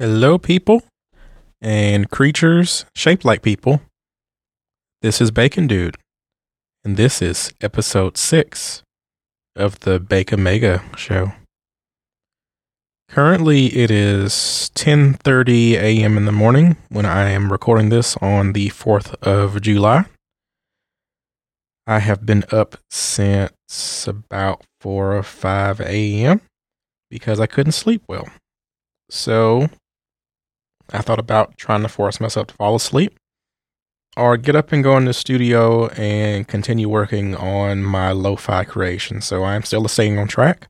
Hello, people and creatures shaped like people. This is Bacon Dude, and this is episode six of the Bacon Mega Show. Currently, it is 10:30 a.m. in the morning when I am recording this on the 4th of July. I have been up since about 4 or 5 a.m. because I couldn't sleep well. So, I thought about trying to force myself to fall asleep or get up and go in the studio and continue working on my lo-fi creation. So I'm still staying on track.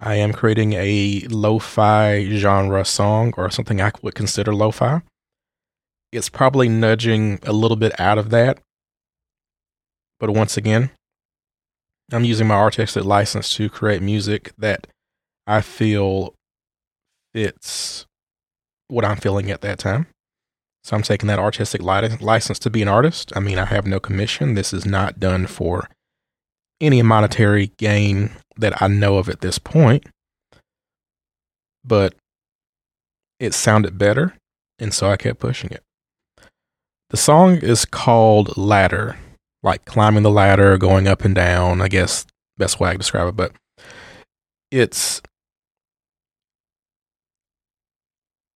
I am creating a lo-fi genre song or something I would consider lo-fi. It's probably nudging a little bit out of that. But once again, I'm using my artistic license to create music that I feel fits what I'm feeling at that time. So I'm taking that artistic license to be an artist. I mean, I have no commission. This is not done for any monetary gain that I know of at this point. But it sounded better, and so I kept pushing it. The song is called Ladder, like climbing the ladder, going up and down, I guess best way I can describe it, but it's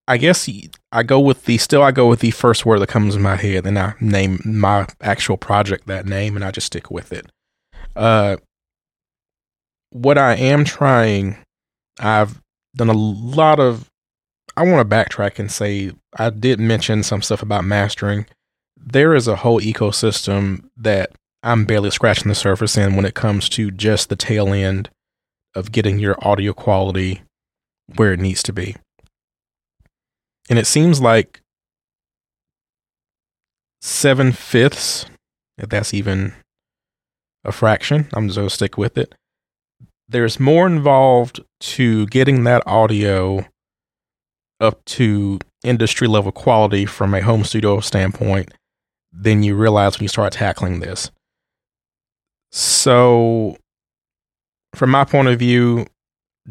I guess I go with the still I go with the first word that comes in my head, and I name my actual project that name, and I just stick with it. Uh, what I am trying, I've done a lot of. I want to backtrack and say I did mention some stuff about mastering. There is a whole ecosystem that I'm barely scratching the surface in when it comes to just the tail end of getting your audio quality where it needs to be and it seems like seven fifths, if that's even a fraction, I'm just going to stick with it. There's more involved to getting that audio up to industry level quality from a home studio standpoint than you realize when you start tackling this. So, from my point of view,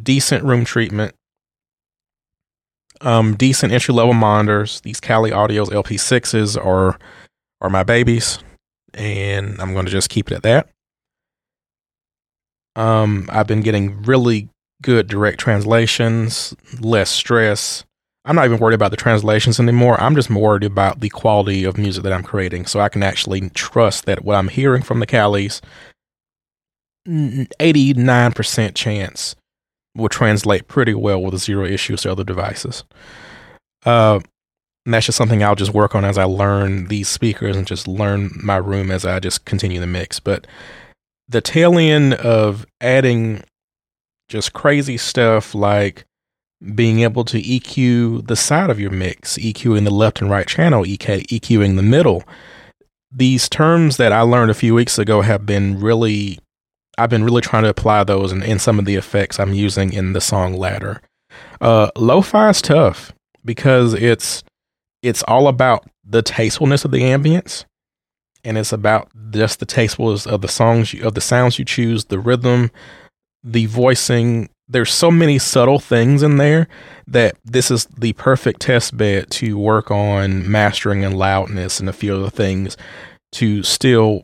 decent room treatment um, decent entry level monitors. These Kali Audios LP6s are are my babies, and I'm going to just keep it at that. Um, I've been getting really good direct translations, less stress. I'm not even worried about the translations anymore. I'm just more worried about the quality of music that I'm creating, so I can actually trust that what I'm hearing from the Kalis, 89% chance will translate pretty well with zero issues to other devices. Uh, and that's just something I'll just work on as I learn these speakers and just learn my room as I just continue the mix. But the tail end of adding just crazy stuff like being able to EQ the side of your mix, EQing the left and right channel, EQ, EQing the middle. These terms that I learned a few weeks ago have been really I've been really trying to apply those in, in some of the effects I'm using in the song Ladder. Uh, lo-fi is tough because it's it's all about the tastefulness of the ambience, and it's about just the tastefulness of the songs you, of the sounds you choose, the rhythm, the voicing. There's so many subtle things in there that this is the perfect test bed to work on mastering and loudness and a few other things to still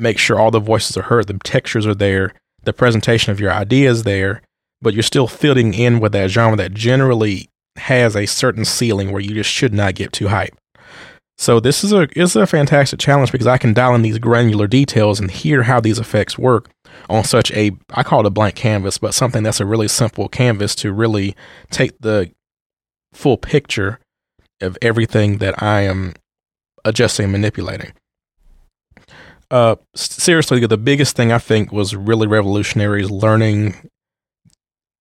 make sure all the voices are heard, the textures are there, the presentation of your ideas there, but you're still fitting in with that genre that generally has a certain ceiling where you just should not get too hype. So this is a is a fantastic challenge because I can dial in these granular details and hear how these effects work on such a I call it a blank canvas, but something that's a really simple canvas to really take the full picture of everything that I am adjusting and manipulating uh, seriously, the biggest thing I think was really revolutionary is learning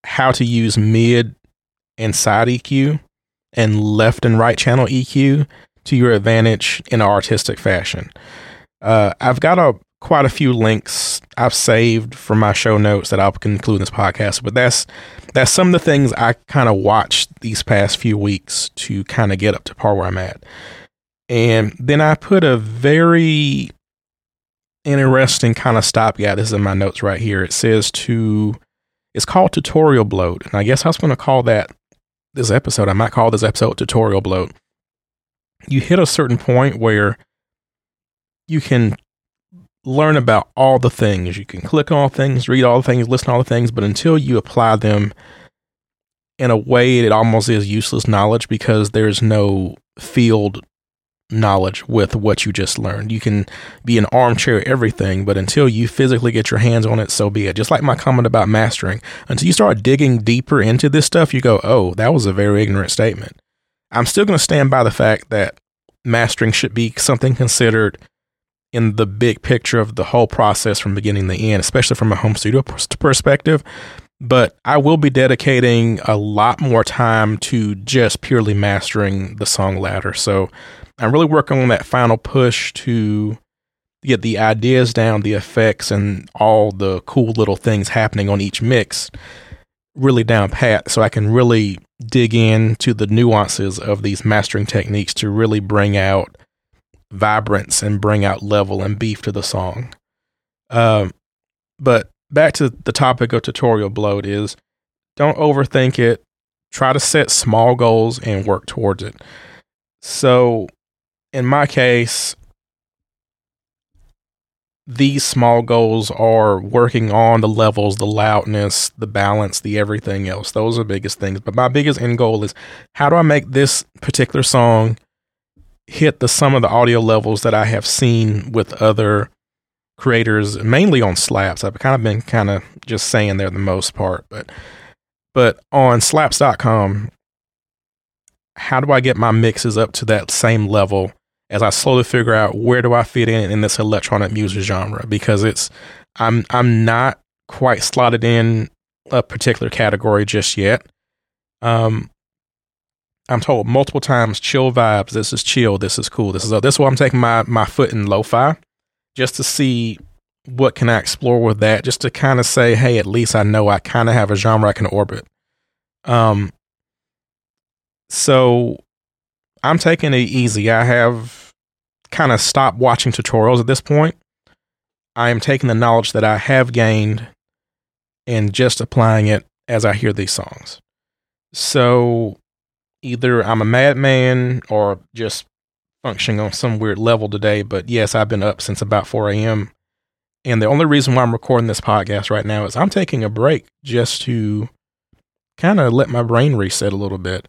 how to use mid and side EQ and left and right channel EQ to your advantage in an artistic fashion. Uh, I've got a quite a few links I've saved from my show notes that I'll include in this podcast, but that's that's some of the things I kind of watched these past few weeks to kind of get up to par where I'm at. And then I put a very interesting kind of stopgap. This is in my notes right here. It says to, it's called tutorial bloat. And I guess I was going to call that this episode, I might call this episode tutorial bloat. You hit a certain point where you can learn about all the things. You can click all things, read all the things, listen to all the things, but until you apply them in a way, it almost is useless knowledge because there's no field knowledge with what you just learned. You can be an armchair everything, but until you physically get your hands on it, so be it. Just like my comment about mastering, until you start digging deeper into this stuff, you go, oh, that was a very ignorant statement. I'm still going to stand by the fact that mastering should be something considered in the big picture of the whole process from beginning to end, especially from a home studio perspective. But I will be dedicating a lot more time to just purely mastering the song ladder. So I'm really working on that final push to get the ideas down, the effects, and all the cool little things happening on each mix really down pat so I can really dig into the nuances of these mastering techniques to really bring out vibrance and bring out level and beef to the song. Um, but back to the topic of tutorial bloat is don't overthink it. Try to set small goals and work towards it. So in my case, these small goals are working on the levels, the loudness, the balance, the everything else. Those are biggest things. But my biggest end goal is how do I make this particular song hit the some of the audio levels that I have seen with other creators, mainly on slaps. I've kind of been kind of just saying there the most part, but but on slaps.com, how do I get my mixes up to that same level as I slowly figure out where do I fit in in this electronic music genre because it's I'm I'm not quite slotted in a particular category just yet. Um, I'm told multiple times, chill vibes. This is chill. This is cool. This is uh, this is why I'm taking my my foot in lo-fi, just to see what can I explore with that. Just to kind of say, hey, at least I know I kind of have a genre I can orbit. Um. So I'm taking it easy. I have kind of stopped watching tutorials at this point. I am taking the knowledge that I have gained and just applying it as I hear these songs. So either I'm a madman or just functioning on some weird level today. But yes, I've been up since about 4 a.m. And the only reason why I'm recording this podcast right now is I'm taking a break just to kind of let my brain reset a little bit.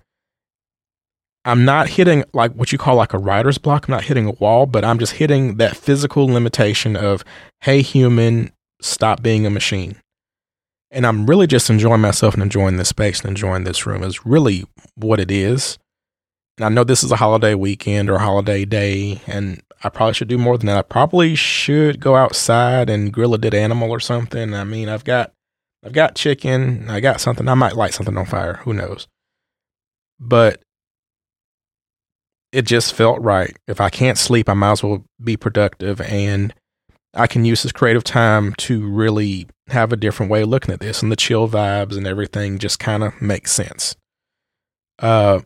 I'm not hitting like what you call like a writer's block. I'm not hitting a wall, but I'm just hitting that physical limitation of, hey, human, stop being a machine. And I'm really just enjoying myself and enjoying this space and enjoying this room is really what it is. I know this is a holiday weekend or holiday day, and I probably should do more than that. I probably should go outside and grill a dead animal or something. I mean, I've got I've got chicken, I got something. I might light something on fire. Who knows? But it just felt right. If I can't sleep, I might as well be productive and I can use this creative time to really have a different way of looking at this and the chill vibes and everything just kind of makes sense. Uh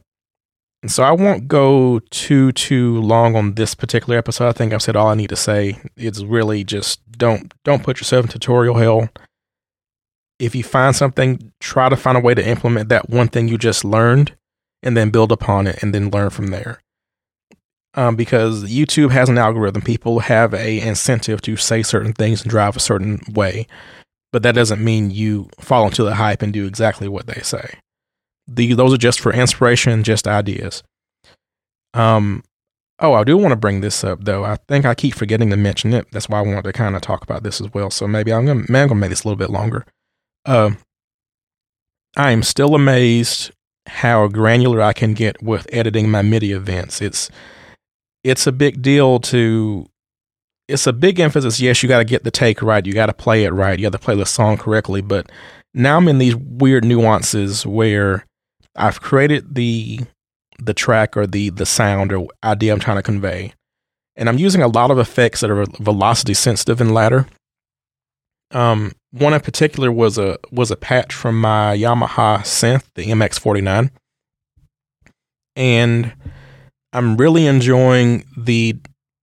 and so I won't go too too long on this particular episode. I think I've said all I need to say. It's really just don't don't put yourself in tutorial hell. If you find something, try to find a way to implement that one thing you just learned and then build upon it and then learn from there um, because YouTube has an algorithm. People have a incentive to say certain things and drive a certain way, but that doesn't mean you fall into the hype and do exactly what they say. The, those are just for inspiration, just ideas. Um, oh, I do want to bring this up though. I think I keep forgetting to mention it. That's why I wanted to kind of talk about this as well. So maybe I'm gonna, maybe I'm gonna make this a little bit longer. Uh, I am still amazed how granular I can get with editing my MIDI events. It's it's a big deal to it's a big emphasis. Yes, you got to get the take right. You got to play it right. You got to play the song correctly. But now I'm in these weird nuances where I've created the the track or the the sound or idea I'm trying to convey, and I'm using a lot of effects that are velocity sensitive in ladder. Um, one in particular was a was a patch from my Yamaha synth, the MX49, and I'm really enjoying the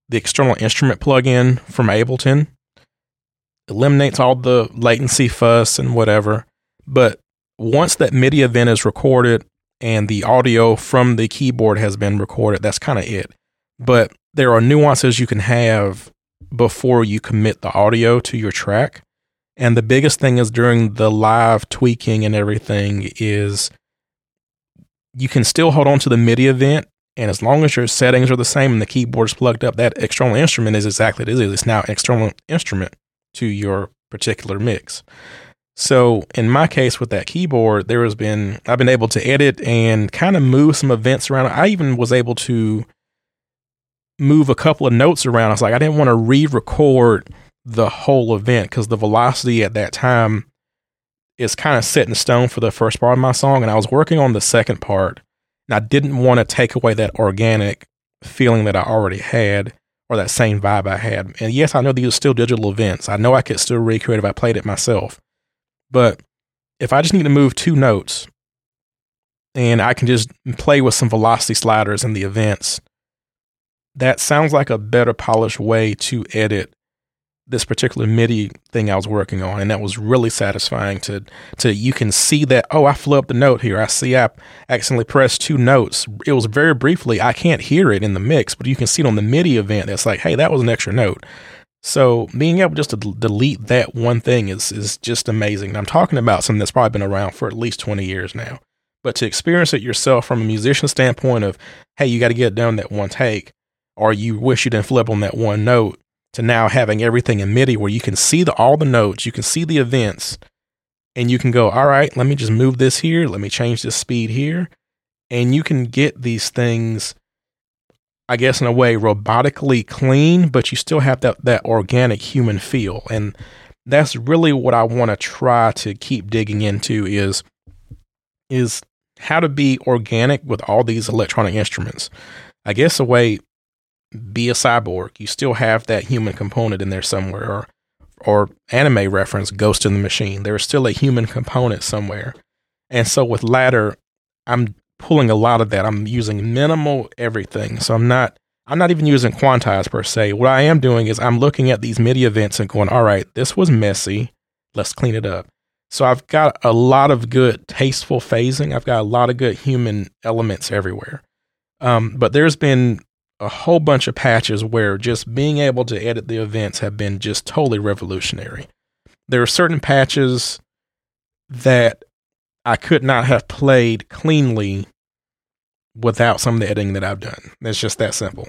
the external instrument plugin from Ableton. Eliminates all the latency fuss and whatever. But once that MIDI event is recorded and the audio from the keyboard has been recorded. That's kind of it. But there are nuances you can have before you commit the audio to your track. And the biggest thing is during the live tweaking and everything is you can still hold on to the MIDI event. And as long as your settings are the same and the keyboard is plugged up, that external instrument is exactly it is. It's now external instrument to your particular mix. So in my case with that keyboard, there has been I've been able to edit and kind of move some events around. I even was able to move a couple of notes around. I was like, I didn't want to re-record the whole event because the velocity at that time is kind of set in stone for the first part of my song. And I was working on the second part. And I didn't want to take away that organic feeling that I already had or that same vibe I had. And yes, I know these are still digital events. I know I could still recreate if I played it myself. But if I just need to move two notes and I can just play with some velocity sliders in the events, that sounds like a better polished way to edit this particular MIDI thing I was working on, and that was really satisfying to to you can see that oh I flew up the note here I see I accidentally pressed two notes. It was very briefly I can't hear it in the mix, but you can see it on the MIDI event. That's like hey that was an extra note. So being able just to delete that one thing is is just amazing. And I'm talking about something that's probably been around for at least 20 years now, but to experience it yourself from a musician standpoint of hey you got to get it done that one take, or you wish you didn't flip on that one note to now having everything in MIDI where you can see the, all the notes, you can see the events, and you can go, all right, let me just move this here, let me change this speed here. And you can get these things, I guess, in a way, robotically clean, but you still have that, that organic human feel. And that's really what I want to try to keep digging into is, is how to be organic with all these electronic instruments. I guess a way be a cyborg. You still have that human component in there somewhere, or or anime reference, Ghost in the Machine. There is still a human component somewhere. And so with Ladder, I'm pulling a lot of that. I'm using minimal everything. So I'm not I'm not even using quantize per se. What I am doing is I'm looking at these MIDI events and going, all right, this was messy. Let's clean it up. So I've got a lot of good tasteful phasing. I've got a lot of good human elements everywhere. Um, but there's been a whole bunch of patches where just being able to edit the events have been just totally revolutionary. There are certain patches that I could not have played cleanly without some of the editing that I've done. It's just that simple.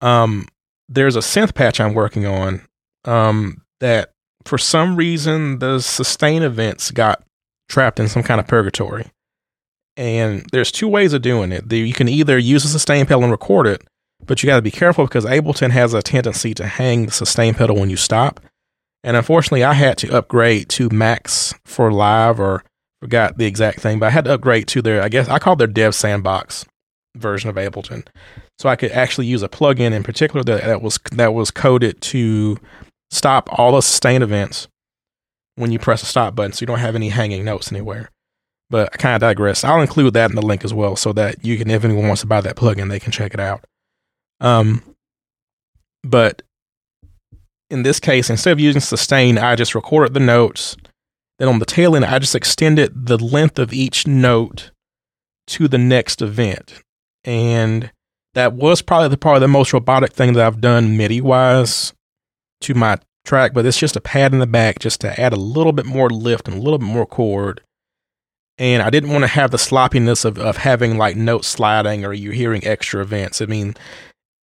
Um, there's a synth patch I'm working on um, that for some reason the sustain events got trapped in some kind of purgatory. And there's two ways of doing it. You can either use a sustain pedal and record it, but you got to be careful because Ableton has a tendency to hang the sustain pedal when you stop. And unfortunately, I had to upgrade to Max for live, or forgot the exact thing, but I had to upgrade to their, I guess I call their Dev Sandbox version of Ableton, so I could actually use a plugin in particular that, that was that was coded to stop all the sustain events when you press a stop button, so you don't have any hanging notes anywhere. But I kind of digress. I'll include that in the link as well, so that you can, if anyone wants to buy that plugin, they can check it out. Um, but in this case, instead of using sustain, I just recorded the notes. Then on the tail end, I just extended the length of each note to the next event. And that was probably the part of the most robotic thing that I've done MIDI wise to my track, but it's just a pad in the back just to add a little bit more lift and a little bit more chord. And I didn't want to have the sloppiness of, of having like notes sliding or you hearing extra events. I mean,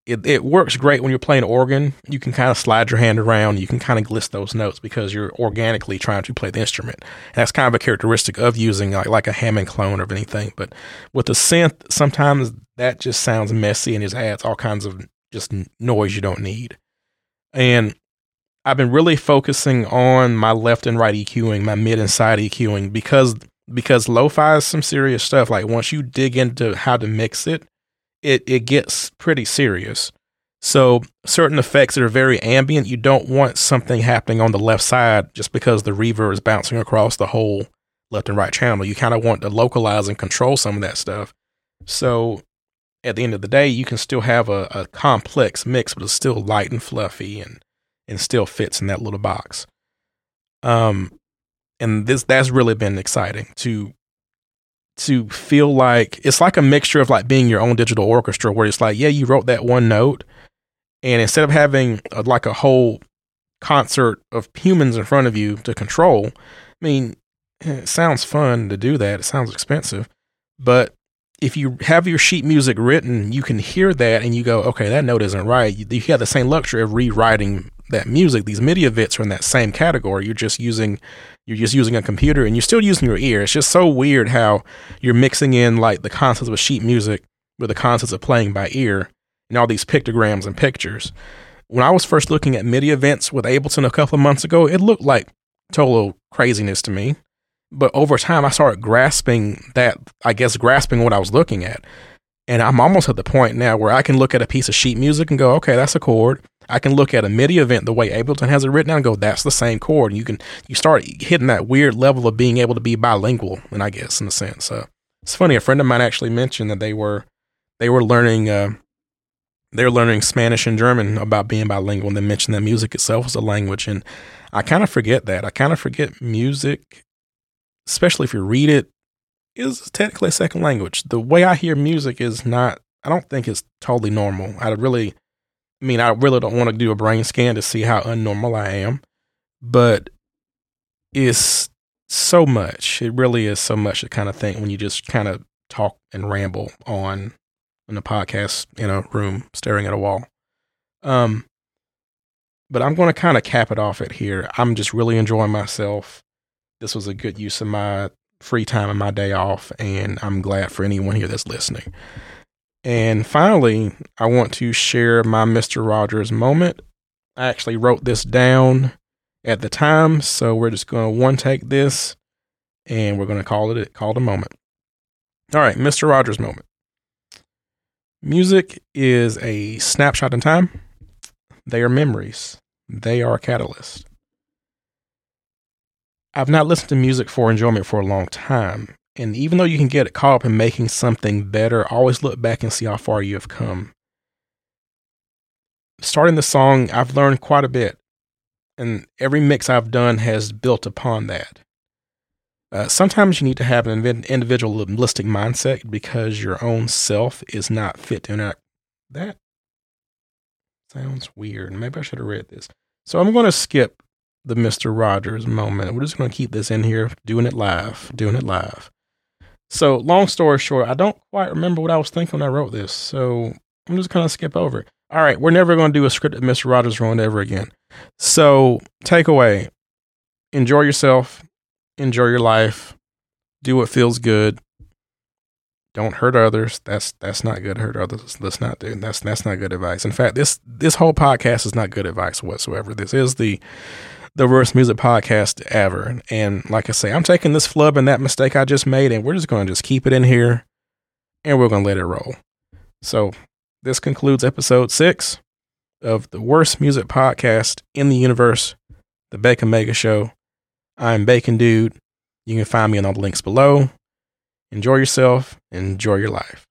it, it works great when you're playing organ. You can kind of slide your hand around. You can kind of glist those notes because you're organically trying to play the instrument. And that's kind of a characteristic of using like, like a Hammond clone or anything. But with the synth, sometimes that just sounds messy and just adds all kinds of just noise you don't need. And I've been really focusing on my left and right EQing, my mid and side EQing because because lo-fi is some serious stuff. Like once you dig into how to mix it, it, it gets pretty serious. So certain effects that are very ambient, you don't want something happening on the left side just because the reverb is bouncing across the whole left and right channel. You kind of want to localize and control some of that stuff. So at the end of the day, you can still have a, a complex mix, but it's still light and fluffy and and still fits in that little box. Um, and this that's really been exciting to to feel like it's like a mixture of like being your own digital orchestra where it's like, yeah, you wrote that one note. And instead of having a, like a whole concert of humans in front of you to control, I mean, eh, it sounds fun to do that. It sounds expensive. But if you have your sheet music written, you can hear that and you go, okay, that note isn't right. You, you have the same luxury of rewriting that music. These MIDI bits are in that same category. You're just using you're just using a computer and you're still using your ear. It's just so weird how you're mixing in like the concepts of sheet music with the concepts of playing by ear and all these pictograms and pictures. When I was first looking at MIDI events with Ableton a couple of months ago, it looked like total craziness to me. But over time, I started grasping that, I guess, grasping what I was looking at. And I'm almost at the point now where I can look at a piece of sheet music and go, okay, that's a chord. I can look at a MIDI event the way Ableton has it written down and go, that's the same chord. And you can you start hitting that weird level of being able to be bilingual, and I guess in a sense. Uh, it's funny. A friend of mine actually mentioned that they were they were learning uh, they were learning Spanish and German about being bilingual, and they mentioned that music itself is a language. And I kind of forget that. I kind of forget music, especially if you read it, is technically a second language. The way I hear music is not. I don't think it's totally normal. I really I mean, I really don't want to do a brain scan to see how unnormal I am, but it's so much. It really is so much the kind of thing when you just kind of talk and ramble on in a podcast in a room staring at a wall. Um, but I'm going to kind of cap it off at here. I'm just really enjoying myself. This was a good use of my free time and my day off, and I'm glad for anyone here that's listening. And finally, I want to share my Mr. Rogers moment. I actually wrote this down at the time, so we're just going to one take this and we're going to call it call it a moment. All right, Mr. Rogers moment. Music is a snapshot in time. They are memories. They are a catalyst. I've not listened to music for enjoyment for a long time, and even though you can get caught up in making something better, always look back and see how far you have come. Starting the song, I've learned quite a bit, and every mix I've done has built upon that. Uh, sometimes you need to have an individualistic mindset because your own self is not fit to interact. That sounds weird. Maybe I should have read this. So I'm going to skip the Mr. Rogers moment. We're just going to keep this in here, doing it live, doing it live. So, long story short, I don't quite remember what I was thinking when I wrote this. So, I'm just going to skip over it. All right, we're never going to do a script that Mr. Rogers wrote ever again. So, takeaway enjoy yourself, enjoy your life, do what feels good. Don't hurt others. That's that's not good. Hurt others. Let's not do. That's that's not good advice. In fact, this this whole podcast is not good advice whatsoever. This is the the worst music podcast ever. And like I say, I'm taking this flub and that mistake I just made, and we're just going to just keep it in here and we're going to let it roll. So, this concludes episode six of the worst music podcast in the universe, The Bacon Mega Show. I'm Bacon Dude. You can find me on all the links below. Enjoy yourself, enjoy your life.